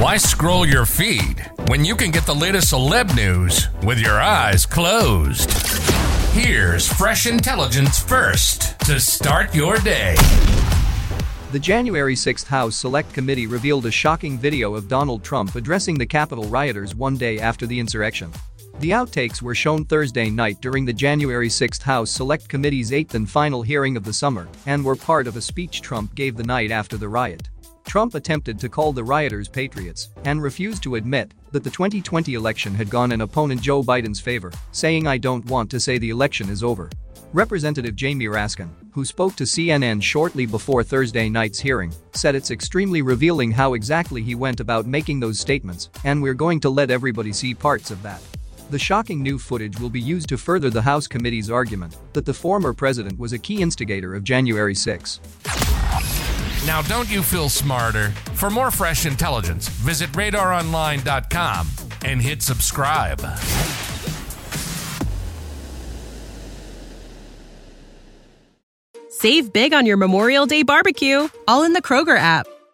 Why scroll your feed when you can get the latest celeb news with your eyes closed? Here's fresh intelligence first to start your day. The January 6th House Select Committee revealed a shocking video of Donald Trump addressing the Capitol rioters one day after the insurrection. The outtakes were shown Thursday night during the January 6th House Select Committee's eighth and final hearing of the summer and were part of a speech Trump gave the night after the riot. Trump attempted to call the rioters patriots and refused to admit that the 2020 election had gone in opponent Joe Biden's favor, saying I don't want to say the election is over. Representative Jamie Raskin, who spoke to CNN shortly before Thursday night's hearing, said it's extremely revealing how exactly he went about making those statements, and we're going to let everybody see parts of that. The shocking new footage will be used to further the House committee's argument that the former president was a key instigator of January 6. Now, don't you feel smarter? For more fresh intelligence, visit radaronline.com and hit subscribe. Save big on your Memorial Day barbecue, all in the Kroger app.